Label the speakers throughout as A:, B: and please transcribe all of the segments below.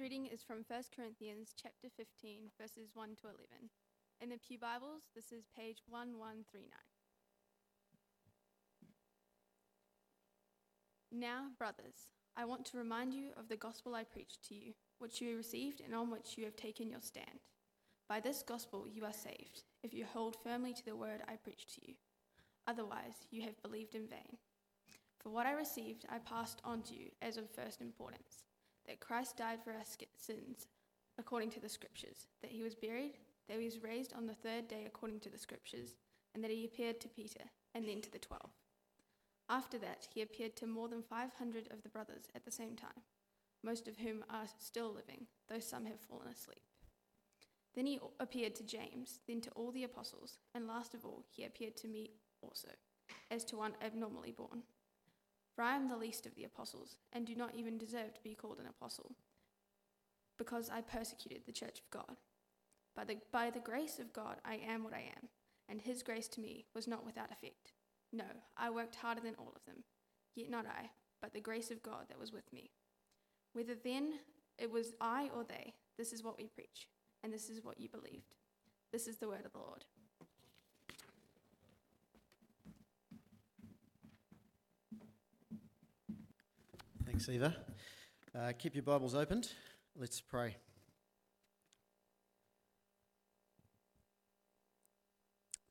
A: reading is from 1 Corinthians chapter 15, verses 1 to 11. In the Pew Bibles, this is page 1139. Now, brothers, I want to remind you of the gospel I preached to you, which you received and on which you have taken your stand. By this gospel you are saved, if you hold firmly to the word I preached to you. Otherwise, you have believed in vain. For what I received, I passed on to you as of first importance that Christ died for our sins according to the Scriptures, that he was buried, that he was raised on the third day according to the Scriptures, and that he appeared to Peter and then to the twelve. After that, he appeared to more than 500 of the brothers at the same time, most of whom are still living, though some have fallen asleep. Then he appeared to James, then to all the apostles, and last of all, he appeared to me also, as to one abnormally born. For I am the least of the apostles, and do not even deserve to be called an apostle, because I persecuted the church of God. By the, by the grace of God, I am what I am, and his grace to me was not without effect. No, I worked harder than all of them, yet not I, but the grace of God that was with me. Whether then it was I or they, this is what we preach, and this is what you believed. This is the word of the Lord.
B: Thanks, Eva. Uh, keep your Bibles opened. Let's pray.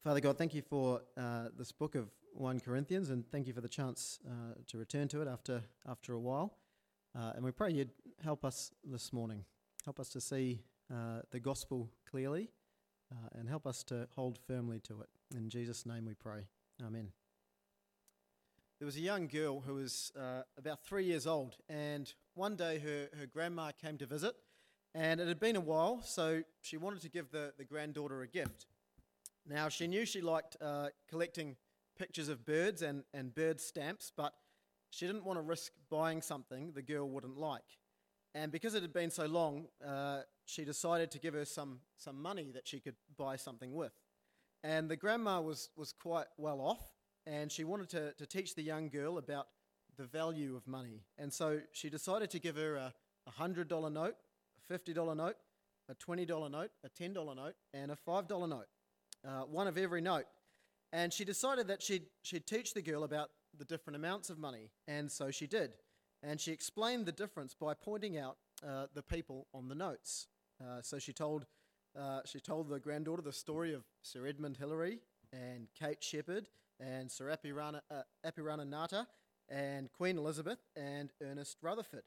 B: Father God, thank you for uh, this book of 1 Corinthians, and thank you for the chance uh, to return to it after, after a while. Uh, and we pray you'd help us this morning. Help us to see uh, the gospel clearly uh, and help us to hold firmly to it. In Jesus' name we pray. Amen. There was a young girl who was uh, about three years old, and one day her, her grandma came to visit, and it had been a while, so she wanted to give the, the granddaughter a gift. Now, she knew she liked uh, collecting pictures of birds and, and bird stamps, but she didn't want to risk buying something the girl wouldn't like. And because it had been so long, uh, she decided to give her some, some money that she could buy something with. And the grandma was, was quite well off, and she wanted to, to teach the young girl about the value of money. And so she decided to give her a $100 note, a $50 note, a $20 note, a $10 note, and a $5 note, uh, one of every note. And she decided that she'd, she'd teach the girl about the different amounts of money, and so she did. And she explained the difference by pointing out uh, the people on the notes. Uh, so she told, uh, she told the granddaughter the story of Sir Edmund Hillary and Kate Sheppard and Sir Apirana, uh, and Queen Elizabeth and Ernest Rutherford.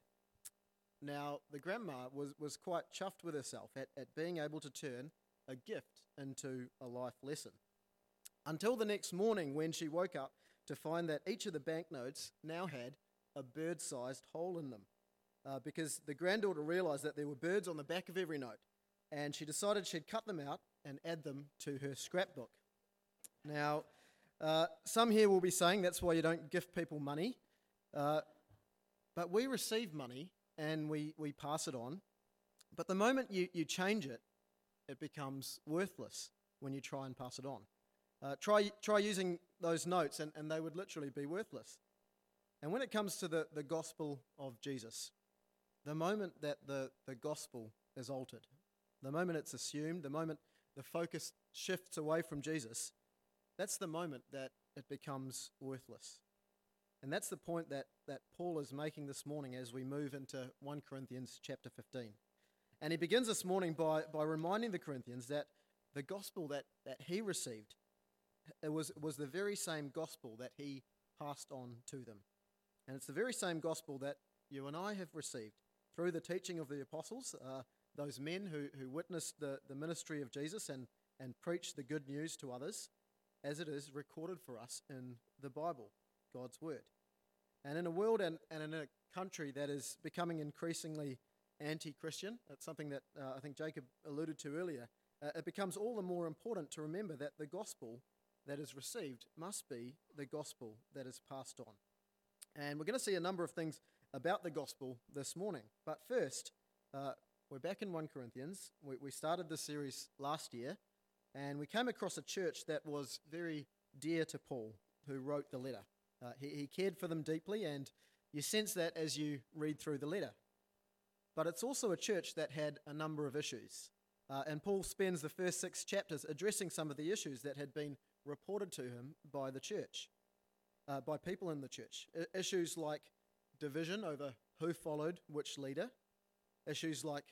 B: Now, the grandma was, was quite chuffed with herself at, at being able to turn a gift into a life lesson. Until the next morning when she woke up to find that each of the banknotes now had a bird sized hole in them. Uh, because the granddaughter realised that there were birds on the back of every note, and she decided she'd cut them out and add them to her scrapbook. Now, uh, some here will be saying that's why you don't gift people money. Uh, but we receive money and we, we pass it on. But the moment you, you change it, it becomes worthless when you try and pass it on. Uh, try, try using those notes, and, and they would literally be worthless. And when it comes to the, the gospel of Jesus, the moment that the, the gospel is altered, the moment it's assumed, the moment the focus shifts away from Jesus, that's the moment that it becomes worthless. And that's the point that, that Paul is making this morning as we move into 1 Corinthians chapter 15. And he begins this morning by, by reminding the Corinthians that the gospel that, that he received it was, was the very same gospel that he passed on to them. And it's the very same gospel that you and I have received through the teaching of the apostles, uh, those men who, who witnessed the, the ministry of Jesus and, and preached the good news to others, as it is recorded for us in the Bible, God's Word. And in a world and, and in a country that is becoming increasingly anti Christian, that's something that uh, I think Jacob alluded to earlier, uh, it becomes all the more important to remember that the gospel that is received must be the gospel that is passed on. And we're going to see a number of things about the gospel this morning. But first, uh, we're back in 1 Corinthians. We, we started this series last year, and we came across a church that was very dear to Paul, who wrote the letter. Uh, he, he cared for them deeply, and you sense that as you read through the letter. but it's also a church that had a number of issues. Uh, and Paul spends the first six chapters addressing some of the issues that had been reported to him by the church, uh, by people in the church. I- issues like division over who followed which leader, issues like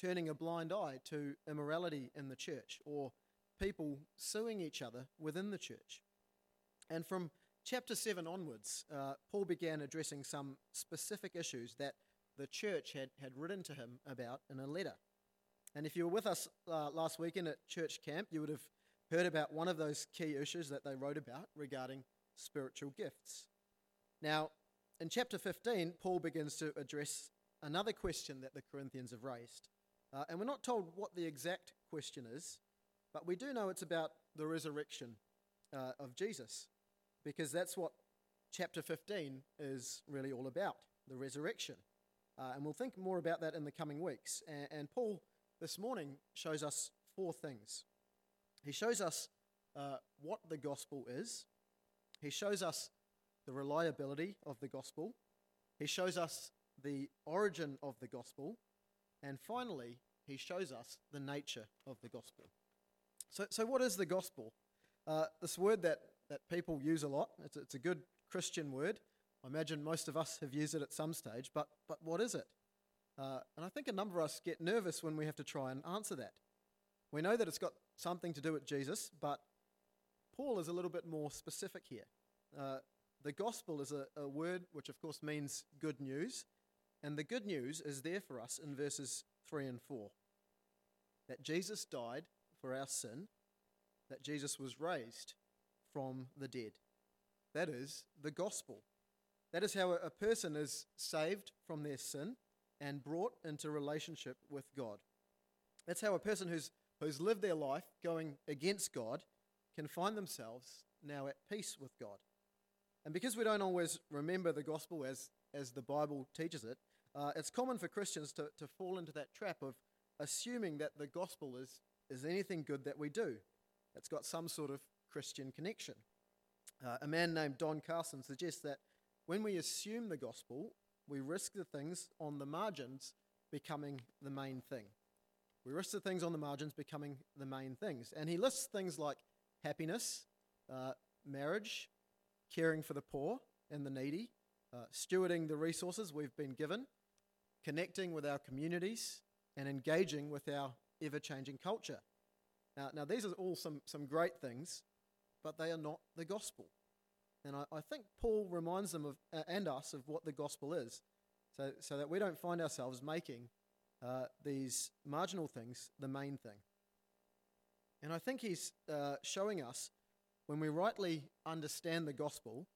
B: turning a blind eye to immorality in the church, or people suing each other within the church. And from chapter 7 onwards, uh, Paul began addressing some specific issues that the church had, had written to him about in a letter. And if you were with us uh, last weekend at church camp, you would have heard about one of those key issues that they wrote about regarding spiritual gifts. Now, in chapter 15, Paul begins to address another question that the Corinthians have raised. Uh, and we're not told what the exact question is, but we do know it's about the resurrection uh, of Jesus, because that's what chapter 15 is really all about the resurrection. Uh, and we'll think more about that in the coming weeks. And, and Paul, this morning, shows us four things. He shows us uh, what the gospel is, he shows us the reliability of the gospel, he shows us the origin of the gospel, and finally, he shows us the nature of the gospel. So, so what is the gospel? Uh, this word that, that people use a lot, it's, it's a good Christian word. I imagine most of us have used it at some stage, but, but what is it? Uh, and I think a number of us get nervous when we have to try and answer that. We know that it's got something to do with Jesus, but Paul is a little bit more specific here. Uh, the gospel is a, a word which, of course, means good news, and the good news is there for us in verses 3 and 4 that Jesus died for our sin, that Jesus was raised from the dead. That is the gospel. That is how a person is saved from their sin and brought into relationship with God. That's how a person who's, who's lived their life going against God can find themselves now at peace with God. And because we don't always remember the gospel as, as the Bible teaches it, uh, it's common for Christians to, to fall into that trap of assuming that the gospel is, is anything good that we do. It's got some sort of Christian connection. Uh, a man named Don Carson suggests that when we assume the gospel, we risk the things on the margins becoming the main thing. We risk the things on the margins becoming the main things. And he lists things like happiness, uh, marriage, caring for the poor and the needy, uh, stewarding the resources we've been given, connecting with our communities, and engaging with our ever changing culture. Now, now, these are all some, some great things, but they are not the gospel. And I, I think Paul reminds them of, uh, and us of what the gospel is, so, so that we don't find ourselves making uh, these marginal things the main thing. And I think he's uh, showing us when we rightly understand the gospel,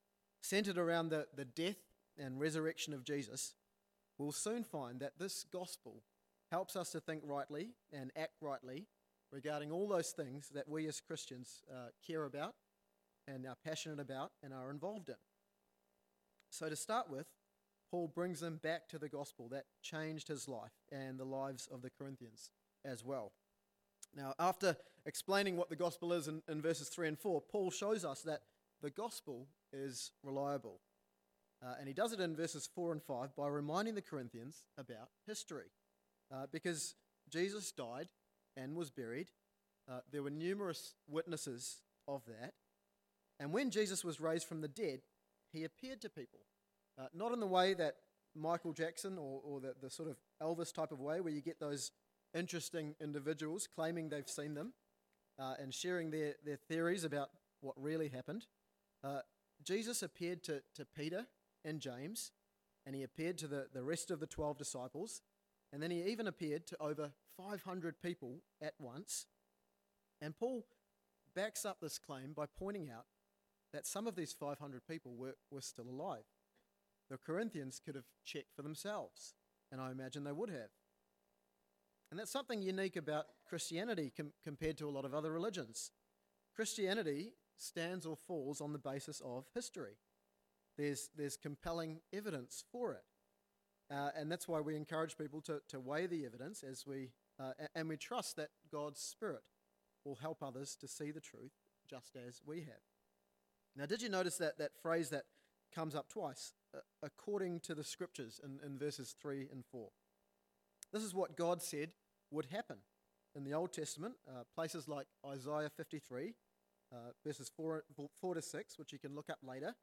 B: centered around the, the death and resurrection of Jesus, we'll soon find that this gospel helps us to think rightly and act rightly regarding all those things that we as Christians uh, care about and are passionate about and are involved in. So, to start with, Paul brings them back to the gospel that changed his life and the lives of the Corinthians as well. Now, after explaining what the gospel is in, in verses 3 and 4, Paul shows us that the gospel is reliable. Uh, and he does it in verses 4 and 5 by reminding the Corinthians about history. Uh, because Jesus died and was buried, uh, there were numerous witnesses of that. And when Jesus was raised from the dead, he appeared to people. Uh, not in the way that Michael Jackson or, or the, the sort of Elvis type of way, where you get those interesting individuals claiming they've seen them uh, and sharing their, their theories about what really happened. Uh, Jesus appeared to, to Peter and James, and he appeared to the, the rest of the 12 disciples, and then he even appeared to over 500 people at once. And Paul backs up this claim by pointing out that some of these 500 people were, were still alive. The Corinthians could have checked for themselves, and I imagine they would have. And that's something unique about Christianity com- compared to a lot of other religions. Christianity stands or falls on the basis of history. There's, there's compelling evidence for it. Uh, and that's why we encourage people to, to weigh the evidence as we, uh, and we trust that God's Spirit will help others to see the truth just as we have. Now, did you notice that, that phrase that comes up twice, uh, according to the scriptures, in, in verses 3 and 4? This is what God said would happen. In the Old Testament, uh, places like Isaiah 53, uh, verses 4, 4 to 6, which you can look up later,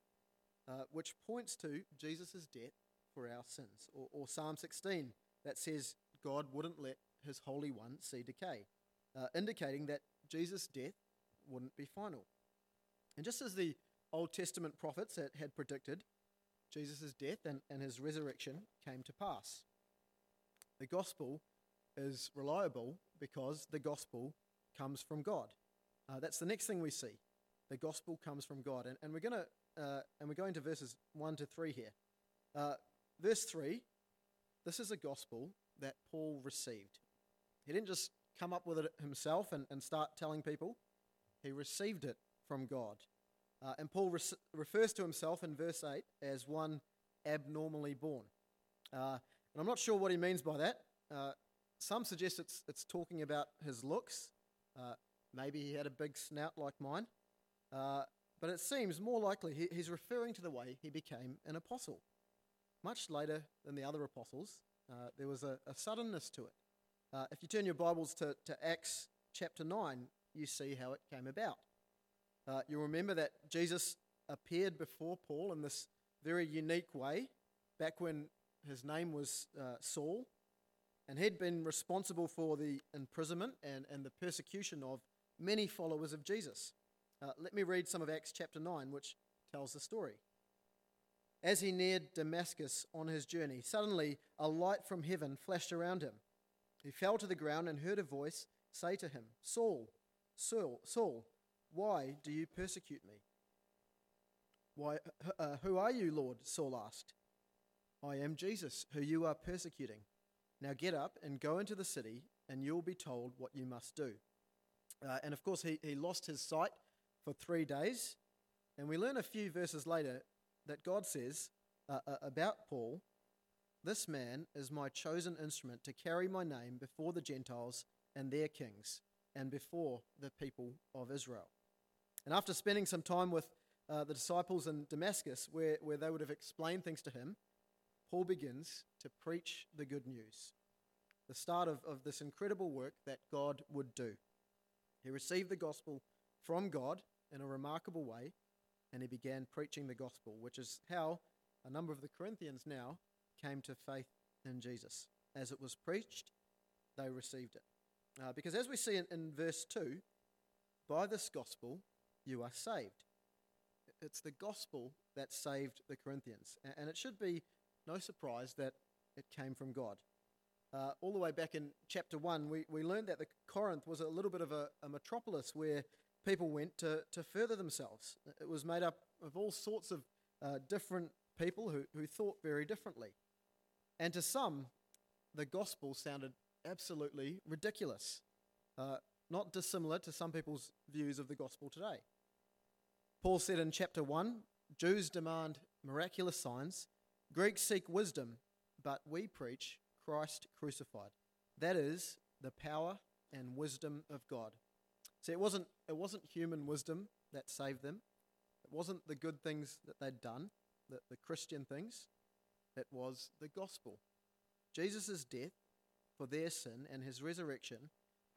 B: uh, which points to Jesus' death for our sins. Or, or, Psalm 16, that says God wouldn't let his Holy One see decay, uh, indicating that Jesus' death wouldn't be final. And just as the Old Testament prophets had, had predicted, Jesus' death and, and his resurrection came to pass. The gospel is reliable because the gospel comes from God. Uh, that's the next thing we see. The gospel comes from God. And, and we're going to uh, and we're going to verses 1 to 3 here. Uh, verse 3 this is a gospel that Paul received. He didn't just come up with it himself and, and start telling people, he received it from God. Uh, and Paul refers to himself in verse 8 as one abnormally born. Uh, and I'm not sure what he means by that. Uh, some suggest it's, it's talking about his looks. Uh, maybe he had a big snout like mine. Uh, but it seems more likely he, he's referring to the way he became an apostle. Much later than the other apostles, uh, there was a, a, suddenness to it. if you turn your Bibles to, to Acts chapter 9, you see how it came about. Uh, you'll remember that Jesus appeared before Paul in this very unique way back when his name was uh, Saul, and he'd been responsible for the imprisonment and, and the persecution of many followers of Jesus. Uh, let me read some of Acts chapter 9, which tells the story. As he neared Damascus on his journey, suddenly a light from heaven flashed around him. He fell to the ground and heard a voice say to him, Saul, Saul, Saul, why do you persecute me? Why, uh, who are you, Lord? Saul asked. I am Jesus, who you are persecuting. Now get up and go into the city, and you'll be told what you must do. Uh, and of course, he, he lost his sight for three days. And we learn a few verses later that God says uh, uh about Paul This man is my chosen instrument to carry my name before the Gentiles and their kings, and before the people of Israel. And after spending some time with uh, the disciples in Damascus, where, where they would have explained things to him, Paul begins to preach the good news, the start of, of this incredible work that God would do. He received the gospel from God in a remarkable way, and he began preaching the gospel, which is how a number of the Corinthians now came to faith in Jesus. As it was preached, they received it. Uh, because as we see in, in verse 2, by this gospel you are saved. It's the gospel that saved the Corinthians. And it should be no surprise that it came from God. Uh, all the way back in chapter 1, we, we learned that the Corinth was a little bit of a, a metropolis where people went to, to further themselves. It was made up of all sorts of uh, different people who, who thought very differently. And to some, the gospel sounded absolutely ridiculous, uh, not dissimilar to some people's views of the gospel today. Paul said in chapter 1 Jews demand miraculous signs, Greeks seek wisdom, but we preach Christ crucified. That is the power and wisdom of God. See, it wasn't, it wasn't human wisdom that saved them. It wasn't the good things that they'd done, the, the Christian things. It was the gospel. Jesus' death for their sin and his resurrection,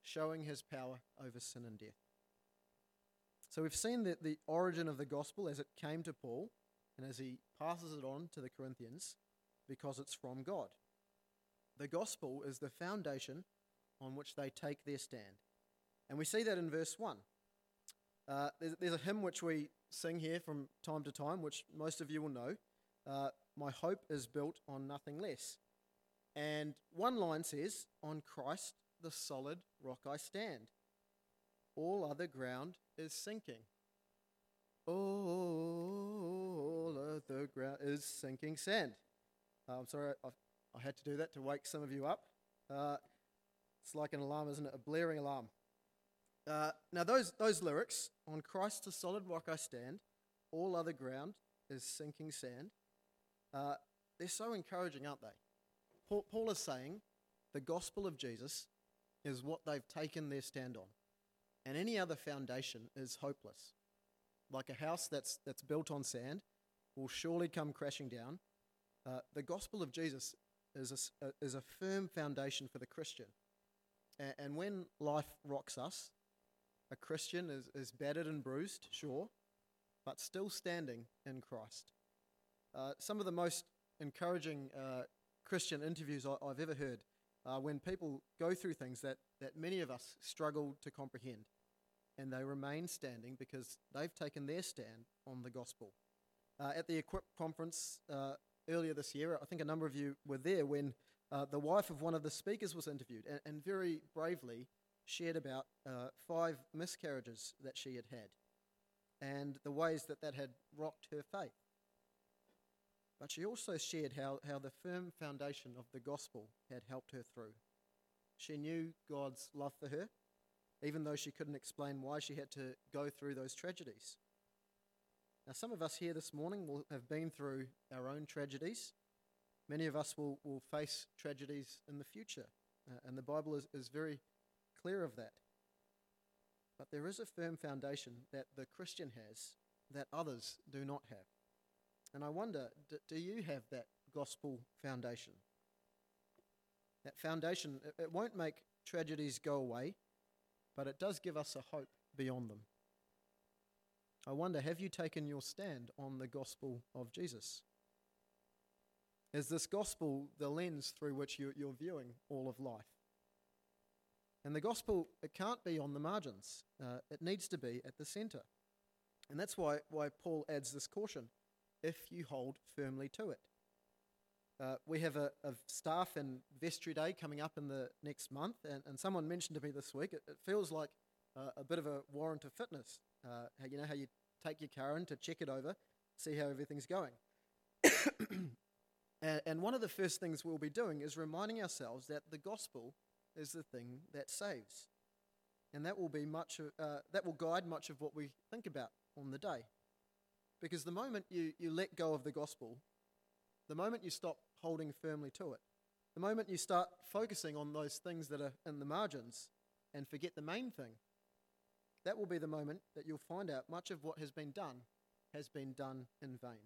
B: showing his power over sin and death. So we've seen that the origin of the gospel as it came to Paul and as he passes it on to the Corinthians because it's from God. The gospel is the foundation on which they take their stand. And we see that in verse 1. Uh, there's, there's, a hymn which we sing here from time to time, which most of you will know. Uh, My hope is built on nothing less. And one line says, On Christ, the solid rock I stand. All other ground is sinking. All other ground is sinking sand. Uh, I'm sorry, I, I, had to do that to wake some of you up. Uh, it's like an alarm, isn't it? A blaring alarm. Uh, now, those, those lyrics, on Christ, the solid rock I stand, all other ground is sinking sand, uh, they're so encouraging, aren't they? Paul, Paul is saying the gospel of Jesus is what they've taken their stand on, and any other foundation is hopeless. Like a house that's, that's built on sand will surely come crashing down. Uh, the gospel of Jesus is a, a- is a firm foundation for the Christian. And, and when life rocks us, a Christian is, is battered and bruised, sure, but still standing in Christ. Uh, some of the most encouraging uh, Christian interviews I, I've ever heard are when people go through things that, that many of us struggle to comprehend, and they remain standing because they've taken their stand on the gospel. Uh, at the Equip conference uh, earlier this year, I think a number of you were there when uh, the wife of one of the speakers was interviewed and, and very bravely shared about uh, five miscarriages that she had had and the ways that that had rocked her faith. But she also shared how, how the firm foundation of the gospel had helped her through. She knew God's love for her, even though she couldn't explain why she had to go through those tragedies. Now, some of us here this morning will have been through our own tragedies. Many of us will, will face tragedies in the future, uh, and the Bible is, is very clear of that. But there is a firm foundation that the Christian has that others do not have. And I wonder, d- do you have that gospel foundation? That foundation, it, it won't make tragedies go away, but it does give us a hope beyond them. I wonder, have you taken your stand on the gospel of Jesus? Is this gospel the lens through which you, you're viewing all of life? And the gospel, it can't be on the margins. Uh, it needs to be at the centre. And that's why, why Paul adds this caution if you hold firmly to it. Uh, we have a, a staff and vestry day coming up in the next month, and, and someone mentioned to me this week it, it feels like uh, a bit of a warrant of fitness. Uh, you know how you take your car in to check it over, see how everything's going. and, and one of the first things we'll be doing is reminding ourselves that the gospel is the thing that saves, and that will be much. Of, uh, that will guide much of what we think about on the day. Because the moment you, you let go of the gospel, the moment you stop holding firmly to it, the moment you start focusing on those things that are in the margins and forget the main thing, that will be the moment that you'll find out much of what has been done has been done in vain.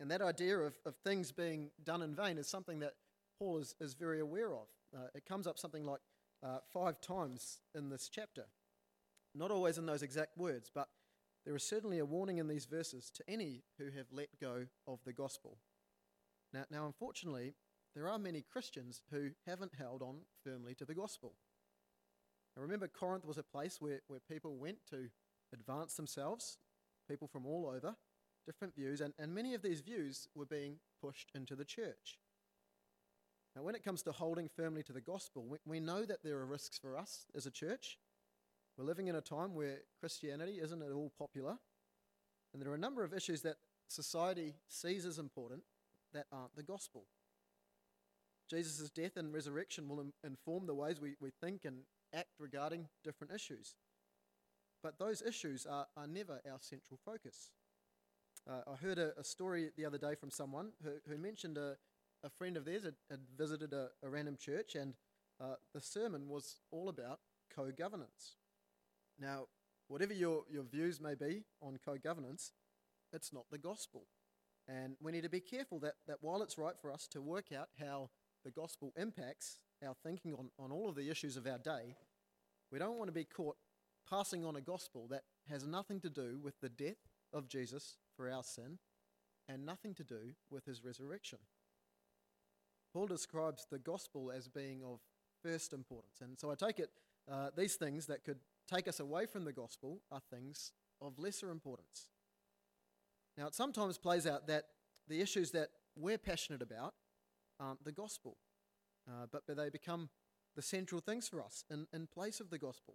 B: And that idea of, of things being done in vain is something that Paul is, is very aware of. Uh, it comes up something like uh, five times in this chapter. Not always in those exact words, but there is certainly a warning in these verses to any who have let go of the gospel. Now, now unfortunately, there are many Christians who haven't held on firmly to the gospel. Now, remember, Corinth was a place where, where people went to advance themselves, people from all over, different views, and, and many of these views were being pushed into the church. Now, when it comes to holding firmly to the gospel, we, we know that there are risks for us as a church. We're living in a time where Christianity isn't at all popular, and there are a number of issues that society sees as important that aren't the gospel. Jesus' death and resurrection will inform the ways we, we think and act regarding different issues. But those issues are, are never our central focus. Uh, I heard a, a story the other day from someone who, who mentioned a, a friend of theirs had, had visited a, a random church, and uh, the sermon was all about co governance. Now, whatever your, your views may be on co governance, it's not the gospel. And we need to be careful that, that while it's right for us to work out how the gospel impacts our thinking on, on all of the issues of our day, we don't want to be caught passing on a gospel that has nothing to do with the death of Jesus for our sin and nothing to do with his resurrection. Paul describes the gospel as being of first importance. And so I take it uh, these things that could take us away from the gospel are things of lesser importance. Now, it sometimes plays out that the issues that we're passionate about aren't the gospel, uh, but, they become the central things for us in, in place of the gospel.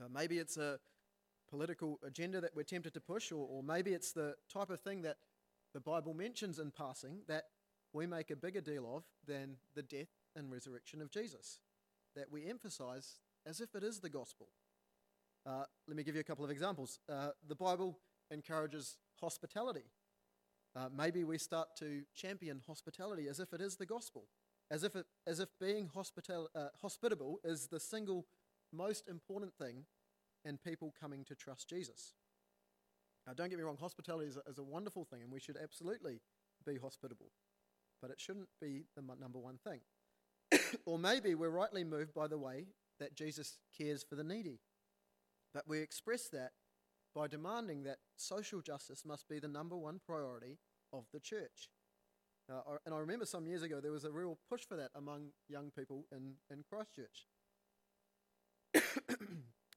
B: Uh, maybe it's a political agenda that we're tempted to push, or, or maybe it's the type of thing that the Bible mentions in passing that we make a bigger deal of than the death and resurrection of Jesus, that we emphasize as if it is the gospel. Uh, let me give you a couple of examples. Uh, the Bible encourages hospitality. Uh, maybe we start to champion hospitality as if it is the gospel, as if, it, as if being hospital, uh, hospitable is the single most important thing in people coming to trust Jesus. Now, don't get me wrong, hospitality is a, is a wonderful thing, and we should absolutely be hospitable. But it shouldn't be the number one thing. or maybe we're rightly moved by the way that Jesus cares for the needy. But we express that by demanding that social justice must be the number one priority of the church. Uh, and I remember some years ago there was a real push for that among young people in, in Christchurch.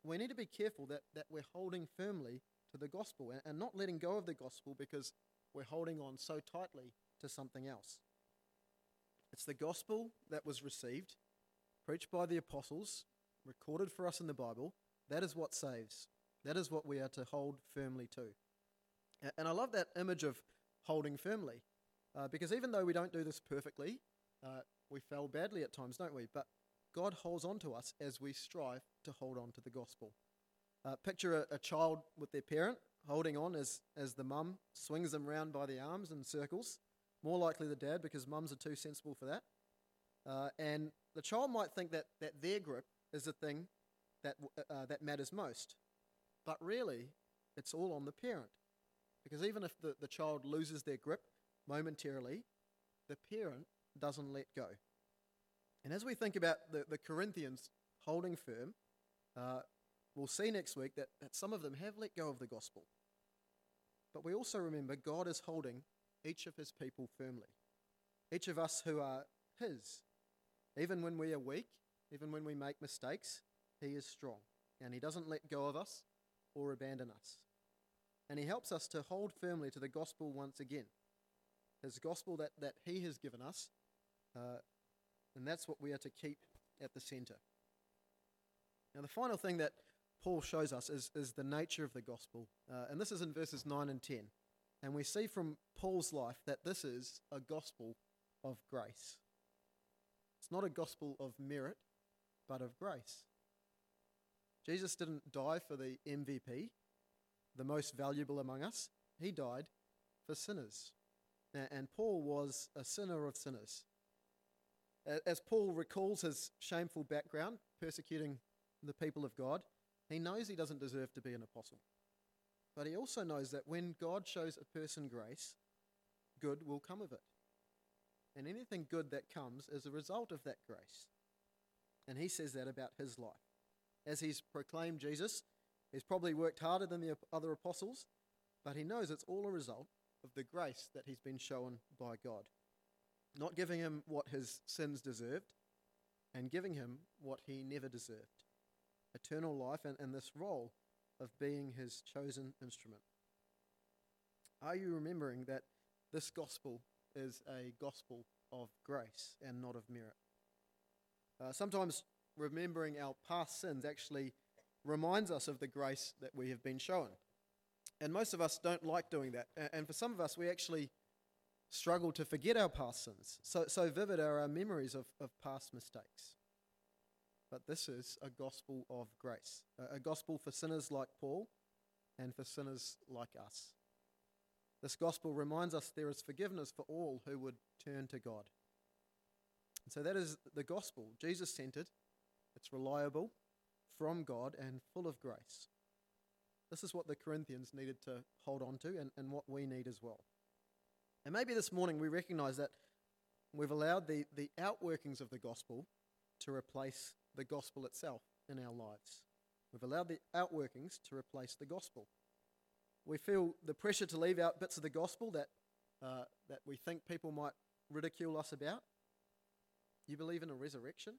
B: we need to be careful that, that we're holding firmly to the gospel and, and not letting go of the gospel because we're holding on so tightly to something else. It's the gospel that was received, preached by the apostles, recorded for us in the Bible. That is what saves. That is what we are to hold firmly to. And I love that image of holding firmly uh, because even though we don't do this perfectly, uh, we fail badly at times, don't we? But God holds on to us as we strive to hold on to the gospel. Uh, picture a, a child with their parent holding on as, as the mum swings them round by the arms in circles. More likely the dad because mums are too sensible for that. Uh, and the child might think that, that their grip is the thing that, uh, that matters most. But really, it's all on the parent. Because even if the, the child loses their grip momentarily, the parent doesn't let go. And as we think about the, the Corinthians holding firm, uh, we'll see next week that, that some of them have let go of the gospel. But we also remember God is holding each of his people firmly. Each of us who are his. Even when we are weak, even when we make mistakes, he is strong. And he doesn't let go of us or abandon us. And he helps us to hold firmly to the gospel once again. His gospel that, that he has given us. Uh, and that's what we are to keep at the center. Now, the final thing that Paul shows us is, is the nature of the gospel. Uh, and this is in verses 9 and 10. And we see from Paul's life that this is a gospel of grace. It's not a gospel of merit, but of grace. Jesus didn't die for the MVP, the most valuable among us. He died for sinners. And Paul was a sinner of sinners. As Paul recalls his shameful background, persecuting the people of God, he knows he doesn't deserve to be an apostle. But he also knows that when God shows a person grace, good will come of it. And anything good that comes is a result of that grace. And he says that about his life. As he's proclaimed Jesus, he's probably worked harder than the other apostles, but he knows it's all a result of the grace that he's been shown by God. Not giving him what his sins deserved, and giving him what he never deserved eternal life and, and this role of being his chosen instrument. Are you remembering that this gospel is a gospel of grace and not of merit? Uh, sometimes remembering our past sins actually reminds us of the grace that we have been shown. And most of us don't like doing that. And for some of us, we actually struggle to forget our past sins. So, so vivid are our memories of, of past mistakes. But this is a gospel of grace, a, gospel for sinners like Paul and for sinners like us. This gospel reminds us there is forgiveness for all who would turn to God. And so that is the gospel, Jesus centered, it's reliable, from God, and full of grace. This is what the Corinthians needed to hold on to and, and what we need as well. And maybe this morning we recognize that we've allowed the, the outworkings of the gospel to replace the gospel itself in our lives. We've allowed the outworkings to replace the gospel. We feel the pressure to leave out bits of the gospel that, uh, that we think people might ridicule us about. You believe in a resurrection?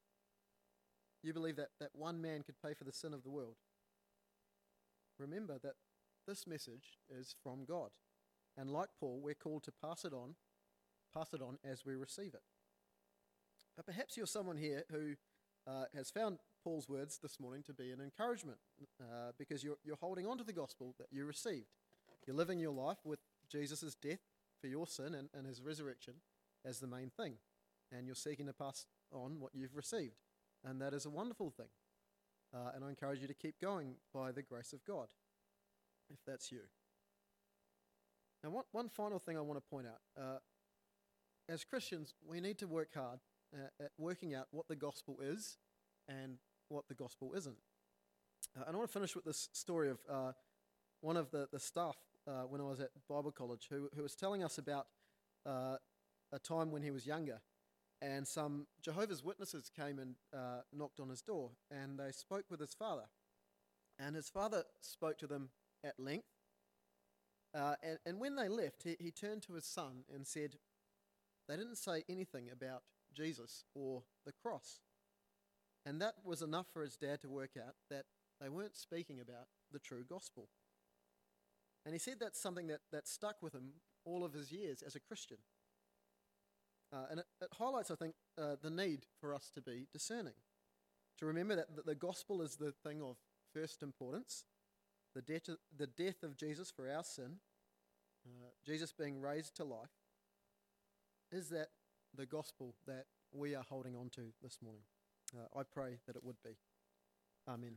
B: You believe that, that one man could pay for the sin of the world? Remember that this message is from God. And like Paul, we're called to pass it on, pass it on as we receive it. But perhaps you're someone here who uh, has found Paul's words this morning to be an encouragement uh, because you're, you're holding on to the gospel that you received. You're living your life with Jesus' death for your sin and, and his resurrection as the main thing. And you're seeking to pass on what you've received. And that is a wonderful thing. Uh, and I encourage you to keep going by the grace of God, if that's you. Now, one, one final thing I want to point out. Uh, as Christians, we need to work hard uh, at working out what the gospel is and what the gospel isn't. Uh, and I want to finish with this story of uh, one of the, the staff uh, when I was at Bible college who, who was telling us about uh, a time when he was younger, and some Jehovah's Witnesses came and uh, knocked on his door, and they spoke with his father. And his father spoke to them at length. Uh, and, and when they left, he, he turned to his son and said, They didn't say anything about Jesus or the cross. And that was enough for his dad to work out that they weren't speaking about the true gospel. And he said that's something that, that stuck with him all of his years as a Christian. Uh, and it, it, highlights, I think, uh, the need for us to be discerning, to remember that, that the gospel is the thing of first importance, the death, of, the death of Jesus for our sin, uh, Jesus being raised to life, is that the gospel that we are holding on to this morning? Uh, I pray that it would be. Amen.